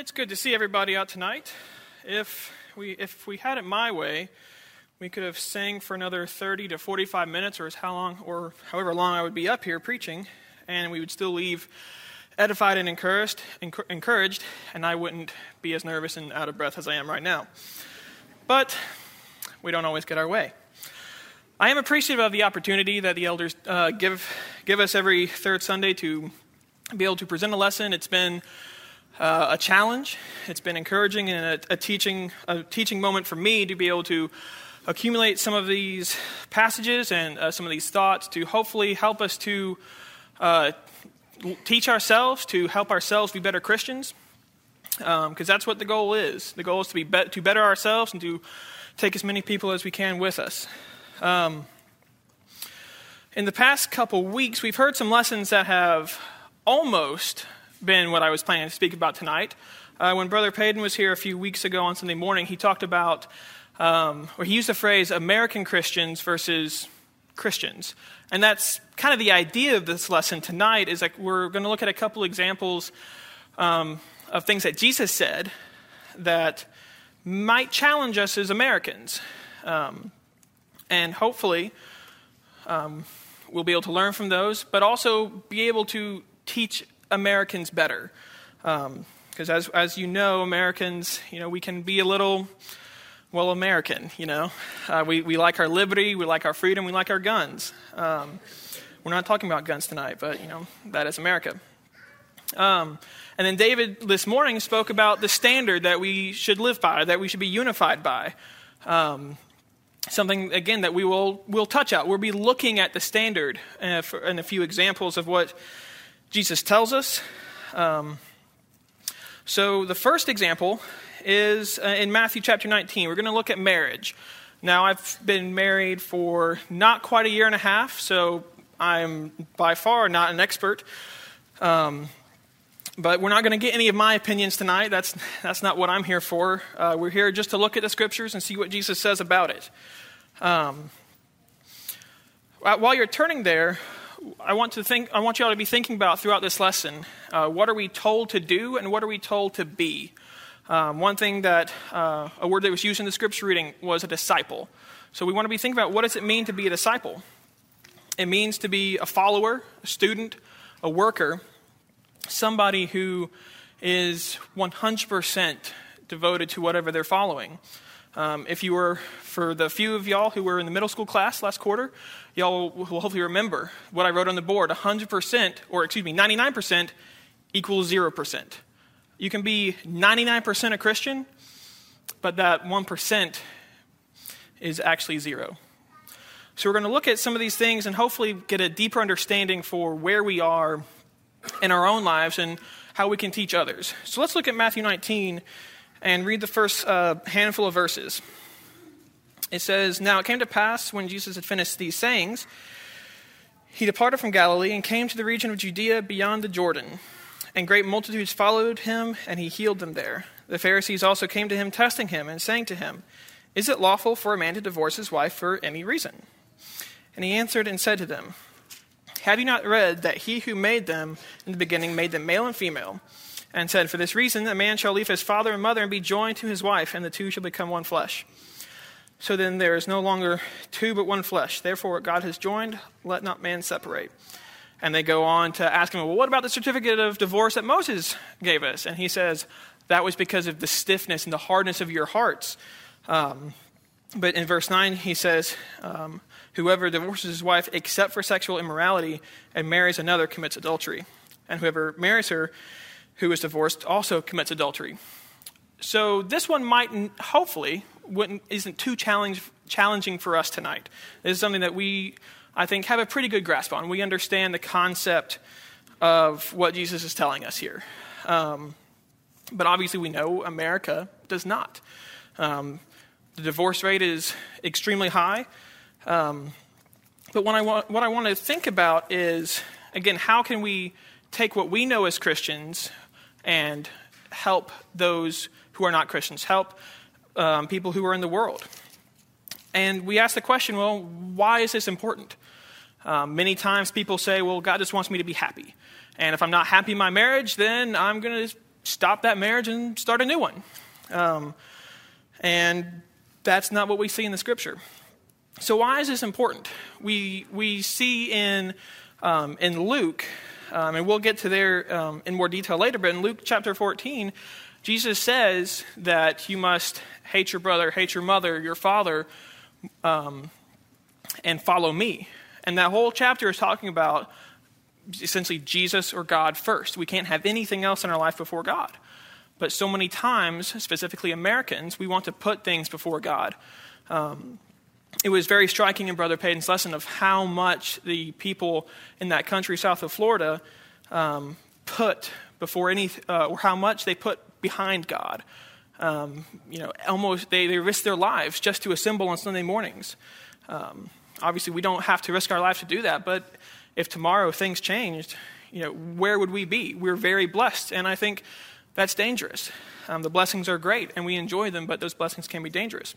It's good to see everybody out tonight. If we, if we had it my way, we could have sang for another 30 to 45 minutes, or how long, or however long I would be up here preaching, and we would still leave edified and encouraged, encouraged, and I wouldn't be as nervous and out of breath as I am right now. But we don't always get our way. I am appreciative of the opportunity that the elders uh, give give us every third Sunday to be able to present a lesson. It's been uh, a challenge. It's been encouraging and a, a, teaching a teaching moment for me to be able to accumulate some of these passages and uh, some of these thoughts to hopefully help us to uh, teach ourselves, to help ourselves be better Christians, because um, that's what the goal is. The goal is to be, be- to better ourselves and to take as many people as we can with us. Um, in the past couple weeks, we've heard some lessons that have almost been what I was planning to speak about tonight. Uh, when Brother Payton was here a few weeks ago on Sunday morning, he talked about, um, or he used the phrase American Christians versus Christians. And that's kind of the idea of this lesson tonight is like we're going to look at a couple examples um, of things that Jesus said that might challenge us as Americans. Um, and hopefully, um, we'll be able to learn from those, but also be able to teach Americans better. Because um, as, as you know, Americans, you know, we can be a little, well, American, you know. Uh, we, we like our liberty, we like our freedom, we like our guns. Um, we're not talking about guns tonight, but, you know, that is America. Um, and then David this morning spoke about the standard that we should live by, that we should be unified by. Um, something, again, that we will will touch out. We'll be looking at the standard uh, for, and a few examples of what Jesus tells us. Um, so the first example is uh, in Matthew chapter 19. We're going to look at marriage. Now, I've been married for not quite a year and a half, so I'm by far not an expert. Um, but we're not going to get any of my opinions tonight. That's, that's not what I'm here for. Uh, we're here just to look at the scriptures and see what Jesus says about it. Um, while you're turning there, I want to think. I want you all to be thinking about throughout this lesson. Uh, what are we told to do, and what are we told to be? Um, one thing that uh, a word that was used in the scripture reading was a disciple. So we want to be thinking about what does it mean to be a disciple. It means to be a follower, a student, a worker, somebody who is 100% devoted to whatever they're following. Um, if you were, for the few of y'all who were in the middle school class last quarter, y'all will hopefully remember what I wrote on the board 100%, or excuse me, 99% equals 0%. You can be 99% a Christian, but that 1% is actually zero. So we're going to look at some of these things and hopefully get a deeper understanding for where we are in our own lives and how we can teach others. So let's look at Matthew 19 and read the first uh, handful of verses. It says, Now it came to pass when Jesus had finished these sayings, he departed from Galilee and came to the region of Judea beyond the Jordan. And great multitudes followed him, and he healed them there. The Pharisees also came to him, testing him, and saying to him, Is it lawful for a man to divorce his wife for any reason? And he answered and said to them, Have you not read that he who made them in the beginning made them male and female? and said, For this reason, a man shall leave his father and mother and be joined to his wife, and the two shall become one flesh. So then there is no longer two but one flesh. Therefore, what God has joined, let not man separate. And they go on to ask him, Well, what about the certificate of divorce that Moses gave us? And he says, That was because of the stiffness and the hardness of your hearts. Um, but in verse 9, he says, um, Whoever divorces his wife except for sexual immorality and marries another commits adultery. And whoever marries her who is divorced also commits adultery. So this one might, hopefully, isn't too challenge, challenging for us tonight. This is something that we, I think, have a pretty good grasp on. We understand the concept of what Jesus is telling us here. Um, but obviously, we know America does not. Um, the divorce rate is extremely high. Um, but what I, want, what I want to think about is, again, how can we take what we know as Christians, and help those who are not Christians, help um, people who are in the world. And we ask the question well, why is this important? Um, many times people say, well, God just wants me to be happy. And if I'm not happy in my marriage, then I'm going to stop that marriage and start a new one. Um, and that's not what we see in the scripture. So, why is this important? We, we see in, um, in Luke, um, and we'll get to there um, in more detail later, but in Luke chapter 14, Jesus says that you must hate your brother, hate your mother, your father, um, and follow me. And that whole chapter is talking about essentially Jesus or God first. We can't have anything else in our life before God. But so many times, specifically Americans, we want to put things before God. Um, it was very striking in Brother Payton's lesson of how much the people in that country south of Florida um, put before any, uh, or how much they put behind God. Um, you know, almost they, they risk their lives just to assemble on Sunday mornings. Um, obviously, we don't have to risk our lives to do that, but if tomorrow things changed, you know, where would we be? We're very blessed, and I think that's dangerous. Um, the blessings are great, and we enjoy them, but those blessings can be dangerous.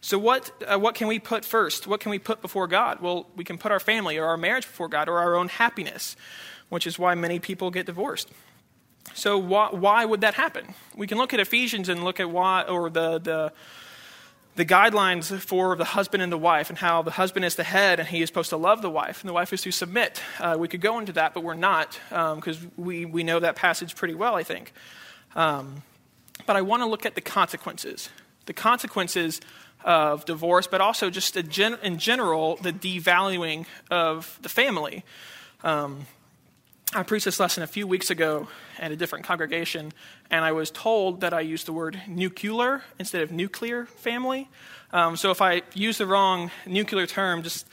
So, what, uh, what can we put first? What can we put before God? Well, we can put our family or our marriage before God or our own happiness, which is why many people get divorced. So, why, why would that happen? We can look at Ephesians and look at why, or the, the the guidelines for the husband and the wife and how the husband is the head and he is supposed to love the wife and the wife is to submit. Uh, we could go into that, but we're not because um, we, we know that passage pretty well, I think. Um, but I want to look at the consequences. The consequences of divorce, but also just gen- in general, the devaluing of the family. Um, I preached this lesson a few weeks ago at a different congregation, and I was told that I used the word nuclear instead of nuclear family. Um, so if I use the wrong nuclear term, just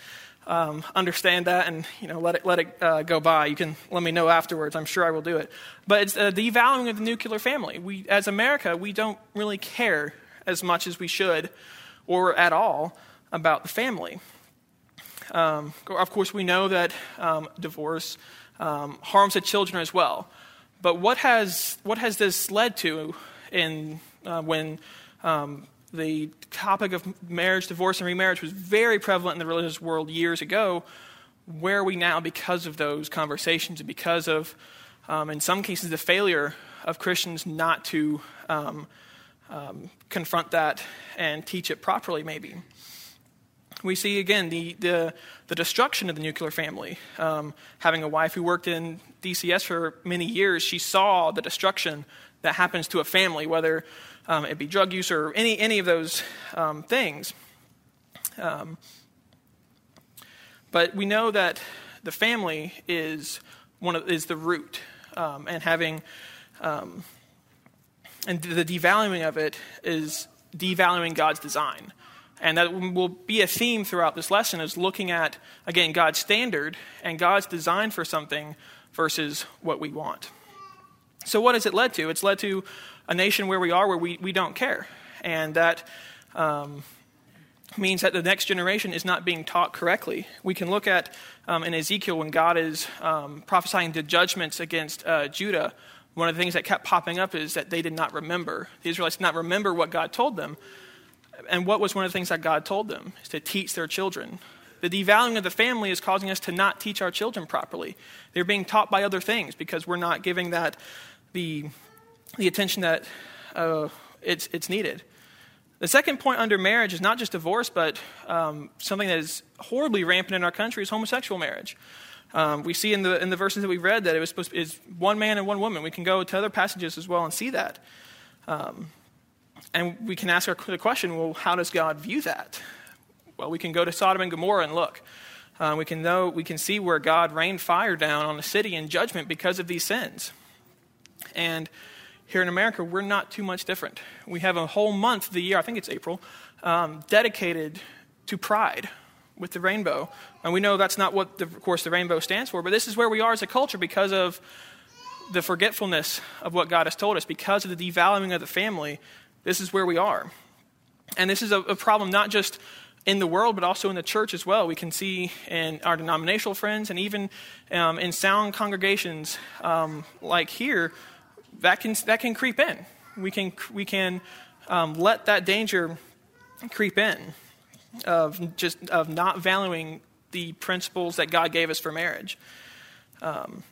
um, understand that and you know let it let it uh, go by. You can let me know afterwards. I'm sure I will do it. But it's uh, the devaluing of the nuclear family. We, as America, we don't really care as much as we should, or at all, about the family. Um, of course, we know that um, divorce um, harms the children as well. But what has, what has this led to in, uh, when um, the topic of marriage, divorce, and remarriage was very prevalent in the religious world years ago? Where are we now because of those conversations and because of, um, in some cases, the failure of Christians not to um, um, confront that and teach it properly, maybe? We see again the, the, the destruction of the nuclear family. Um, having a wife who worked in DCS for many years, she saw the destruction that happens to a family, whether um, it be drug use or any, any of those um, things. Um, but we know that the family is, one of, is the root, um, and having um, and the devaluing of it is devaluing God's design. And that will be a theme throughout this lesson is looking at, again, God's standard and God's design for something versus what we want. So, what has it led to? It's led to a nation where we are where we, we don't care. And that um, means that the next generation is not being taught correctly. We can look at um, in Ezekiel when God is um, prophesying the judgments against uh, Judah. One of the things that kept popping up is that they did not remember. The Israelites did not remember what God told them and what was one of the things that God told them? Is to teach their children. The devaluing of the family is causing us to not teach our children properly. They're being taught by other things because we're not giving that the, the attention that uh, it's, it's needed. The second point under marriage is not just divorce, but um, something that is horribly rampant in our country is homosexual marriage. Um, we see in the, in the verses that we read that it was supposed to, is one man and one woman. We can go to other passages as well and see that. Um, and we can ask the question well, how does God view that? Well, we can go to Sodom and Gomorrah and look. Uh, we, can know, we can see where God rained fire down on the city in judgment because of these sins. And here in America, we're not too much different. We have a whole month of the year, I think it's April, um, dedicated to pride with the rainbow. And we know that's not what, the, of course, the rainbow stands for, but this is where we are as a culture because of the forgetfulness of what God has told us, because of the devaluing of the family. This is where we are. And this is a, a problem not just in the world, but also in the church as well. We can see in our denominational friends and even um, in sound congregations um, like here, that can, that can creep in. We can, we can um, let that danger creep in of just of not valuing the principles that God gave us for marriage. Um,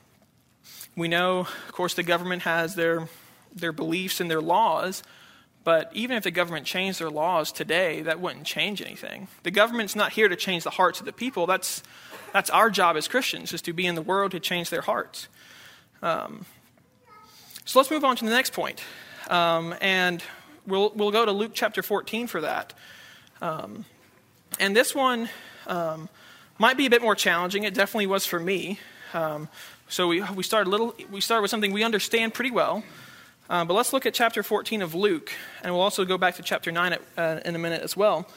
we know, of course, the government has their their beliefs and their laws. But even if the government changed their laws today, that wouldn't change anything. The government's not here to change the hearts of the people. That's, that's our job as Christians, is to be in the world to change their hearts. Um, so let's move on to the next point. Um, and we'll, we'll go to Luke chapter 14 for that. Um, and this one um, might be a bit more challenging. It definitely was for me. Um, so we, we, start a little, we start with something we understand pretty well. Uh, but let's look at chapter 14 of Luke, and we'll also go back to chapter 9 at, uh, in a minute as well.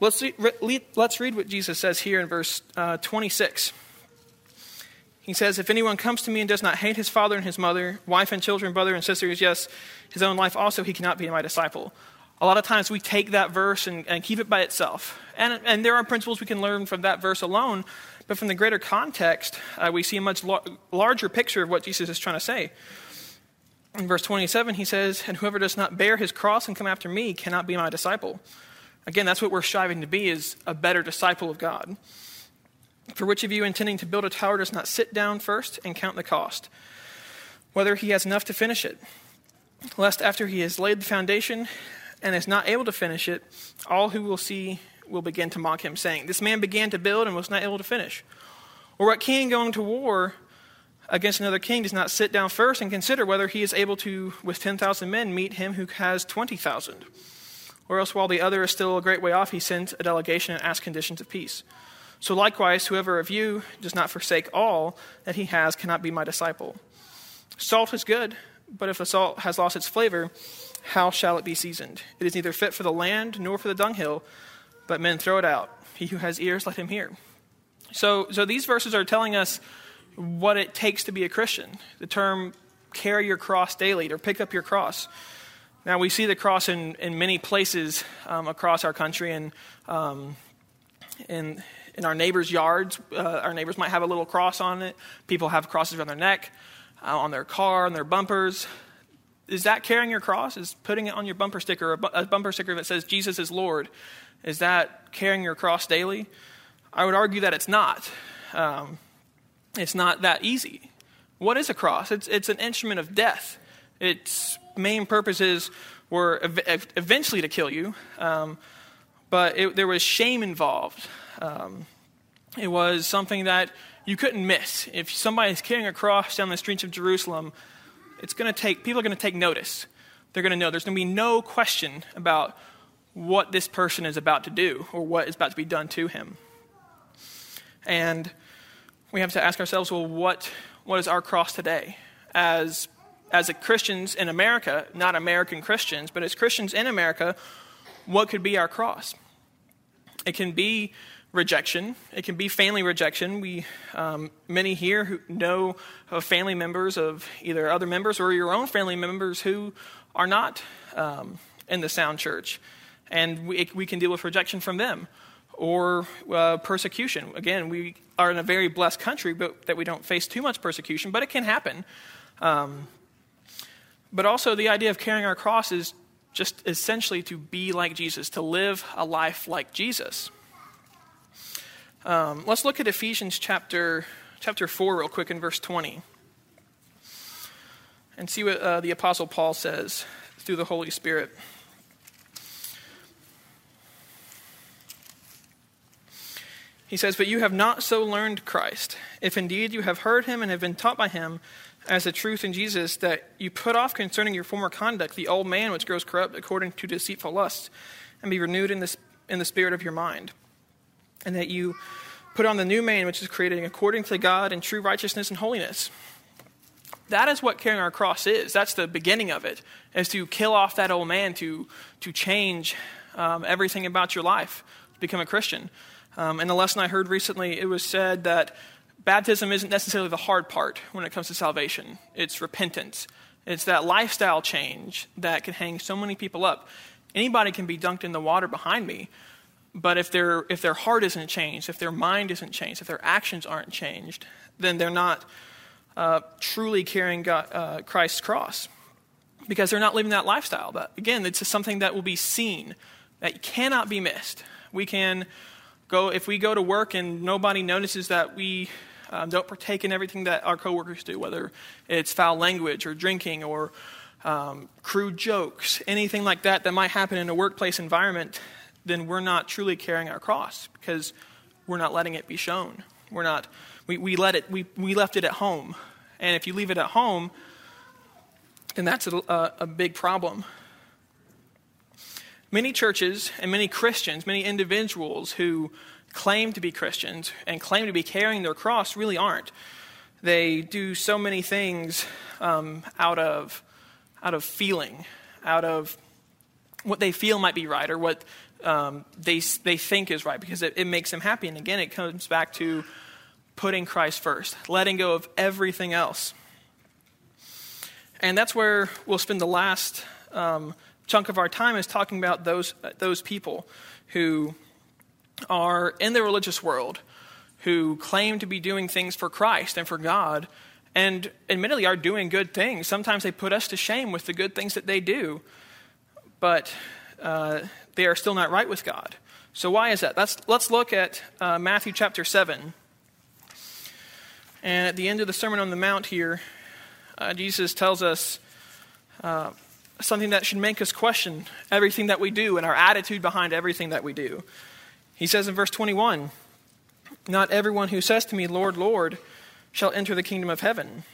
Let's, re- let's read what Jesus says here in verse uh, 26. He says, If anyone comes to me and does not hate his father and his mother, wife and children, brother and sisters, yes, his own life also, he cannot be my disciple. A lot of times we take that verse and, and keep it by itself. And, and there are principles we can learn from that verse alone, but from the greater context, uh, we see a much lo- larger picture of what Jesus is trying to say. In verse 27, he says, And whoever does not bear his cross and come after me cannot be my disciple. Again, that's what we're striving to be, is a better disciple of God. For which of you intending to build a tower does not sit down first and count the cost, whether he has enough to finish it? Lest after he has laid the foundation and is not able to finish it, all who will see will begin to mock him, saying, This man began to build and was not able to finish. Or what king going to war against another king does not sit down first and consider whether he is able to, with 10,000 men, meet him who has 20,000? Or else, while the other is still a great way off, he sends a delegation and asks conditions of peace. So likewise, whoever of you does not forsake all that he has cannot be my disciple. Salt is good, but if the salt has lost its flavor, how shall it be seasoned? It is neither fit for the land nor for the dunghill, but men throw it out. He who has ears, let him hear. So, so these verses are telling us what it takes to be a Christian. The term carry your cross daily, or pick up your cross. Now, we see the cross in, in many places um, across our country, and um, in, in our neighbors' yards. Uh, our neighbors might have a little cross on it. People have crosses on their neck, uh, on their car, on their bumpers. Is that carrying your cross? Is putting it on your bumper sticker, a, bu- a bumper sticker that says Jesus is Lord? Is that carrying your cross daily? I would argue that it's not. Um, it's not that easy. What is a cross? It's, it's an instrument of death. Its main purposes were ev- eventually to kill you, um, but it, there was shame involved. Um, it was something that you couldn't miss. If somebody's carrying a cross down the streets of Jerusalem, it's going to take people are going to take notice. They're going to know. There's going to be no question about what this person is about to do or what is about to be done to him. And we have to ask ourselves, well, what, what is our cross today? As, as Christians in America, not American Christians, but as Christians in America, what could be our cross? It can be rejection. It can be family rejection. We, um, many here who know of family members of either other members or your own family members who are not um, in the sound church and we, we can deal with rejection from them or uh, persecution. Again, we are in a very blessed country, but that we don't face too much persecution, but it can happen. Um, but also, the idea of carrying our cross is just essentially to be like Jesus, to live a life like Jesus. Um, let's look at Ephesians chapter chapter four real quick in verse twenty, and see what uh, the apostle Paul says through the Holy Spirit. He says, But you have not so learned Christ, if indeed you have heard him and have been taught by him as the truth in Jesus, that you put off concerning your former conduct the old man which grows corrupt according to deceitful lusts, and be renewed in the, in the spirit of your mind. And that you put on the new man which is created according to God in true righteousness and holiness. That is what carrying our cross is. That's the beginning of it, is to kill off that old man, to, to change um, everything about your life, to become a Christian. Um, in the lesson I heard recently, it was said that baptism isn't necessarily the hard part when it comes to salvation, it's repentance. It's that lifestyle change that can hang so many people up. Anybody can be dunked in the water behind me, but if, their if their heart isn't changed, if their mind isn't changed, if their actions aren't changed, then they're not uh, truly carrying God, uh, Christ's cross because they're not living that lifestyle. But again, it's something that will be seen, that cannot be missed. We can go if we go to work and nobody notices that we um, don't partake in everything that our coworkers do, whether it's foul language or drinking or um, crude jokes, anything like that that might happen in a workplace environment, then we're not truly carrying our cross because we're not letting it be shown. We're not, we, we let it, we, we left it at home. And if you leave it at home, then that's a, a, a big problem. Many churches and many Christians, many individuals who claim to be Christians and claim to be carrying their cross really aren't. They do so many things um, out of out of feeling, out of what they feel might be right or what um, they they think is right because it, it makes them happy. And again, it comes back to putting Christ first, letting go of everything else. And that's where we'll spend the last um, chunk of our time is talking about those, those people who are in the religious world, who claim to be doing things for Christ and for God, and admittedly are doing good things. Sometimes they put us to shame with the good things that they do, but uh, they are still not right with God. So, why is that? Let's, let's look at uh, Matthew chapter 7. And at the end of the Sermon on the Mount here, uh, Jesus tells us uh, something that should make us question everything that we do and our attitude behind everything that we do. He says in verse 21 Not everyone who says to me, Lord, Lord, shall enter the kingdom of heaven,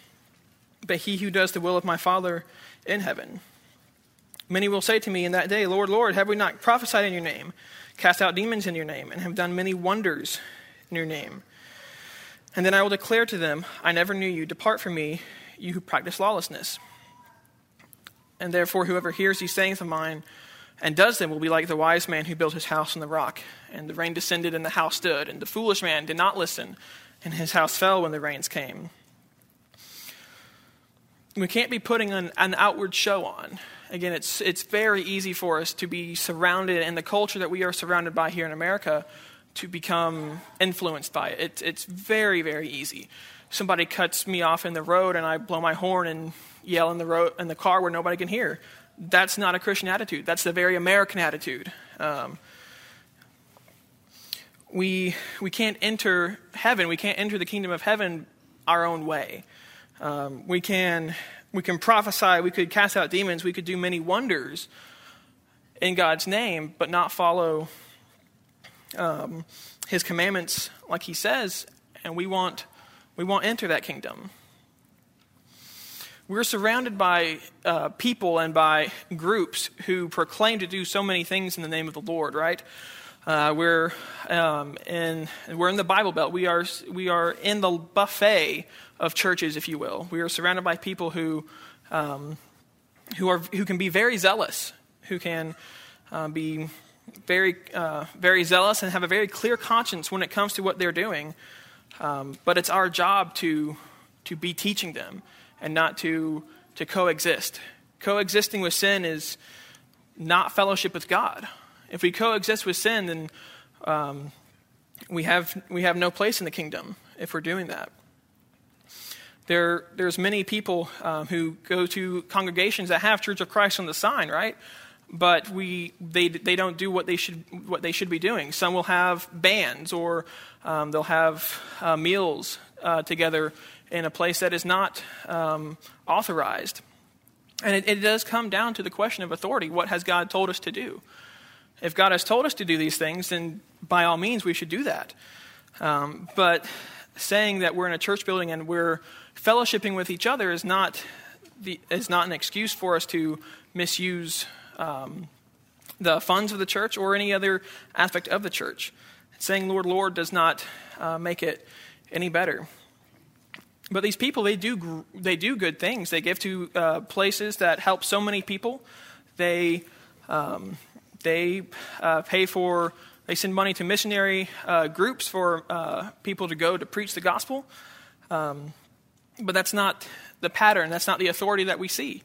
but he who does the will of my Father in heaven. Many will say to me in that day, Lord, Lord, have we not prophesied in your name, cast out demons in your name, and have done many wonders in your name? And then I will declare to them, I never knew you. Depart from me, you who practice lawlessness. And therefore, whoever hears these sayings of mine and does them will be like the wise man who built his house on the rock. And the rain descended, and the house stood. And the foolish man did not listen, and his house fell when the rains came. We can't be putting an, an outward show on. Again, it's, it's very easy for us to be surrounded in the culture that we are surrounded by here in America to become influenced by it. it. It's very, very easy. Somebody cuts me off in the road and I blow my horn and yell in the, road, in the car where nobody can hear. That's not a Christian attitude. That's the very American attitude. Um, we, we can't enter heaven, we can't enter the kingdom of heaven our own way. Um, we, can, we can prophesy, we could cast out demons, we could do many wonders in God's name, but not follow um, his commandments like he says, and we want we won't enter that kingdom. We're surrounded by uh, people and by groups who proclaim to do so many things in the name of the Lord, right? Uh, we're, um, in, we're in the Bible Belt. We are, we are in the buffet of churches, if you will. We are surrounded by people who, um, who, are, who can be very zealous, who can uh, be very, uh, very zealous and have a very clear conscience when it comes to what they're doing. Um, but it's our job to, to be teaching them and not to, to coexist. Coexisting with sin is not fellowship with God. If we coexist with sin, then um, we, have, we have no place in the kingdom if we're doing that. There, there's many people um, who go to congregations that have Church of Christ on the sign, right? But we, they, they don't do what they, should, what they should be doing. Some will have bands or um, they'll have uh, meals uh, together in a place that is not um, authorized. And it, it, does come down to the question of authority. What has God told us to do? If God has told us to do these things, then by all means we should do that. Um, but saying that we're in a church building and we're fellowshipping with each other is not, the, is not an excuse for us to misuse um, the funds of the church or any other aspect of the church. Saying Lord, Lord does not uh, make it any better. But these people, they do, they do good things. They give to uh, places that help so many people. They, um, they uh, pay for, they send money to missionary uh, groups for uh, people to go to preach the gospel. Um, but that's not the pattern, that's not the authority that we see.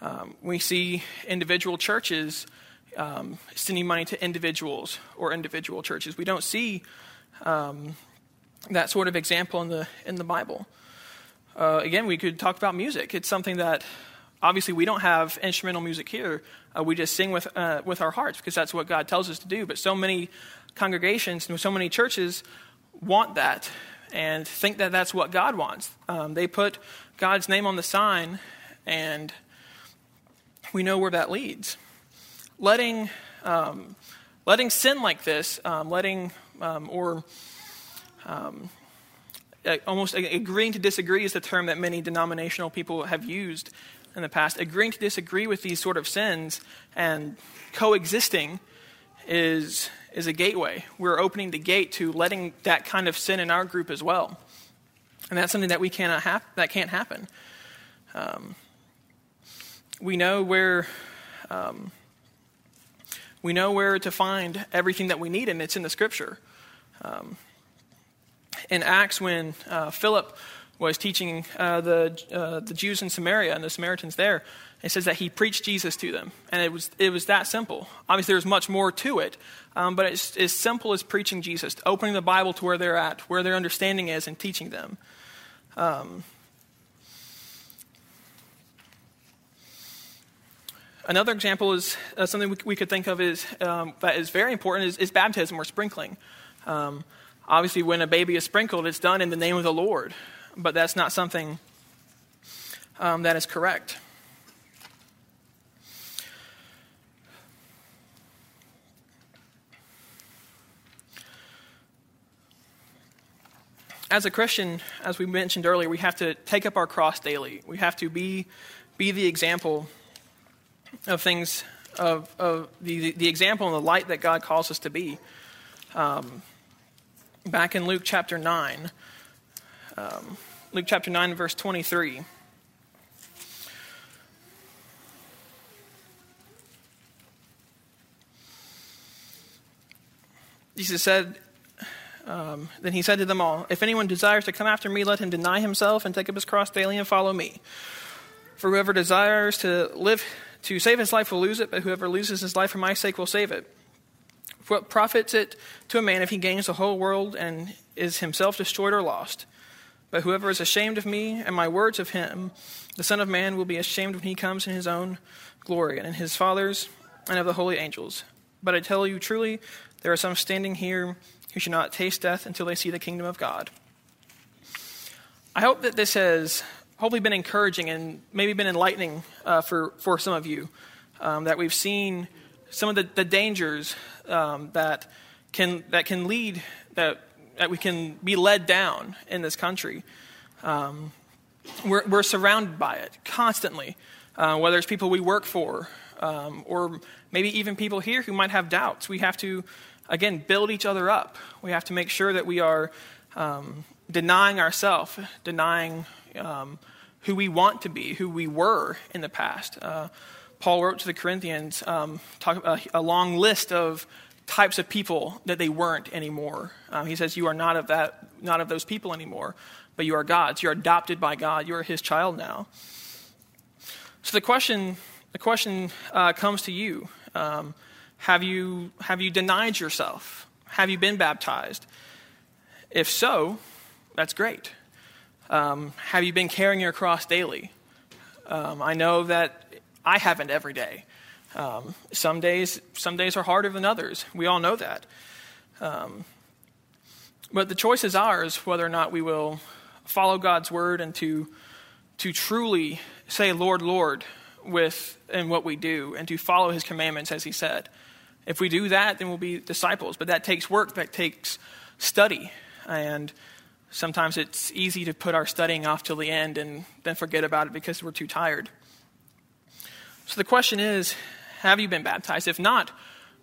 Um, we see individual churches um, sending money to individuals or individual churches. We don't see um, that sort of example in the in the Bible. Uh, again, we could talk about music. It's something that obviously we don't have instrumental music here. Uh, we just sing with, uh, with our hearts because that's what God tells us to do. But so many congregations and so many churches want that and think that that's what God wants. Um, they put God's name on the sign and we know where that leads. Letting, um, letting sin like this, um, letting, um, or um, almost agreeing to disagree is the term that many denominational people have used in the past. Agreeing to disagree with these sort of sins and coexisting is, is a gateway. We're opening the gate to letting that kind of sin in our group as well. And that's something that we cannot hap- that can't happen. Um, we know where um, we know where to find everything that we need, and it's in the Scripture. Um, in Acts, when uh, Philip was teaching uh, the uh, the Jews in Samaria and the Samaritans there, it says that he preached Jesus to them, and it was it was that simple. Obviously, there's much more to it, um, but it's as simple as preaching Jesus, opening the Bible to where they're at, where their understanding is, and teaching them. Um, Another example is uh, something we, we, could think of is, um, that is very important is, is baptism or sprinkling. Um, obviously, when a baby is sprinkled, it's done in the name of the Lord, but that's not something um, that is correct. As a Christian, as we mentioned earlier, we have to take up our cross daily. We have to be, be the example of things, of, of the, the example and the light that God calls us to be. Um, back in Luke chapter 9, um, Luke chapter 9, verse 23. Jesus said, um, Then he said to them all, If anyone desires to come after me, let him deny himself and take up his cross daily and follow me. For whoever desires to live to save his life will lose it, but whoever loses his life for my sake will save it. What profits it to a man if he gains the whole world and is himself destroyed or lost? But whoever is ashamed of me and my words of him, the Son of Man will be ashamed when he comes in his own glory and in his Father's and of the holy angels. But I tell you truly, there are some standing here who shall not taste death until they see the kingdom of God. I hope that this has hopefully been encouraging and maybe been enlightening uh, for, for some of you. Um, that we've seen some of the, the dangers um, that, can, that can lead, that, that we can be led down in this country. Um, we're, we're surrounded by it constantly, uh, whether it's people we work for um, or maybe even people here who might have doubts. We have to, again, build each other up. We have to make sure that we are um, denying ourselves, denying um, who we want to be, who we were in the past. Uh, Paul wrote to the Corinthians um, talk, uh, a long list of types of people that they weren't anymore. Um, he says, "You are not of that, not of those people anymore, but you are God's. You're adopted by God. You are His child now." So the question, the question uh, comes to you: um, Have you have you denied yourself? Have you been baptized? If so, that's great. Um, have you been carrying your cross daily? Um, I know that I haven't every day. Um, some days, some days are harder than others. We all know that. Um, but the choice is ours whether or not we will follow God's word and to to truly say, "Lord, Lord," with in what we do, and to follow His commandments as He said. If we do that, then we'll be disciples. But that takes work. That takes study and Sometimes it's easy to put our studying off till the end and then forget about it because we're too tired. So the question is have you been baptized? If not,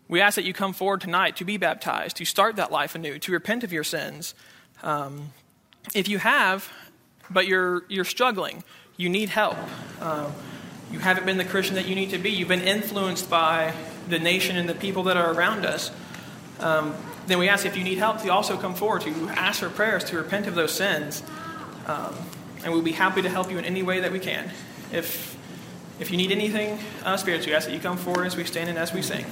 we ask that you come forward tonight to be baptized, to start that life anew, to repent of your sins. Um, if you have, but you're, you're struggling, you need help. Uh, you haven't been the Christian that you need to be. You've been influenced by the nation and the people that are around us. Um, then we ask if you need help to also come forward to ask for prayers to repent of those sins. Um, and we'll be happy to help you in any way that we can. If, if you need anything uh, spiritually, we ask that you come forward as we stand and as we sing.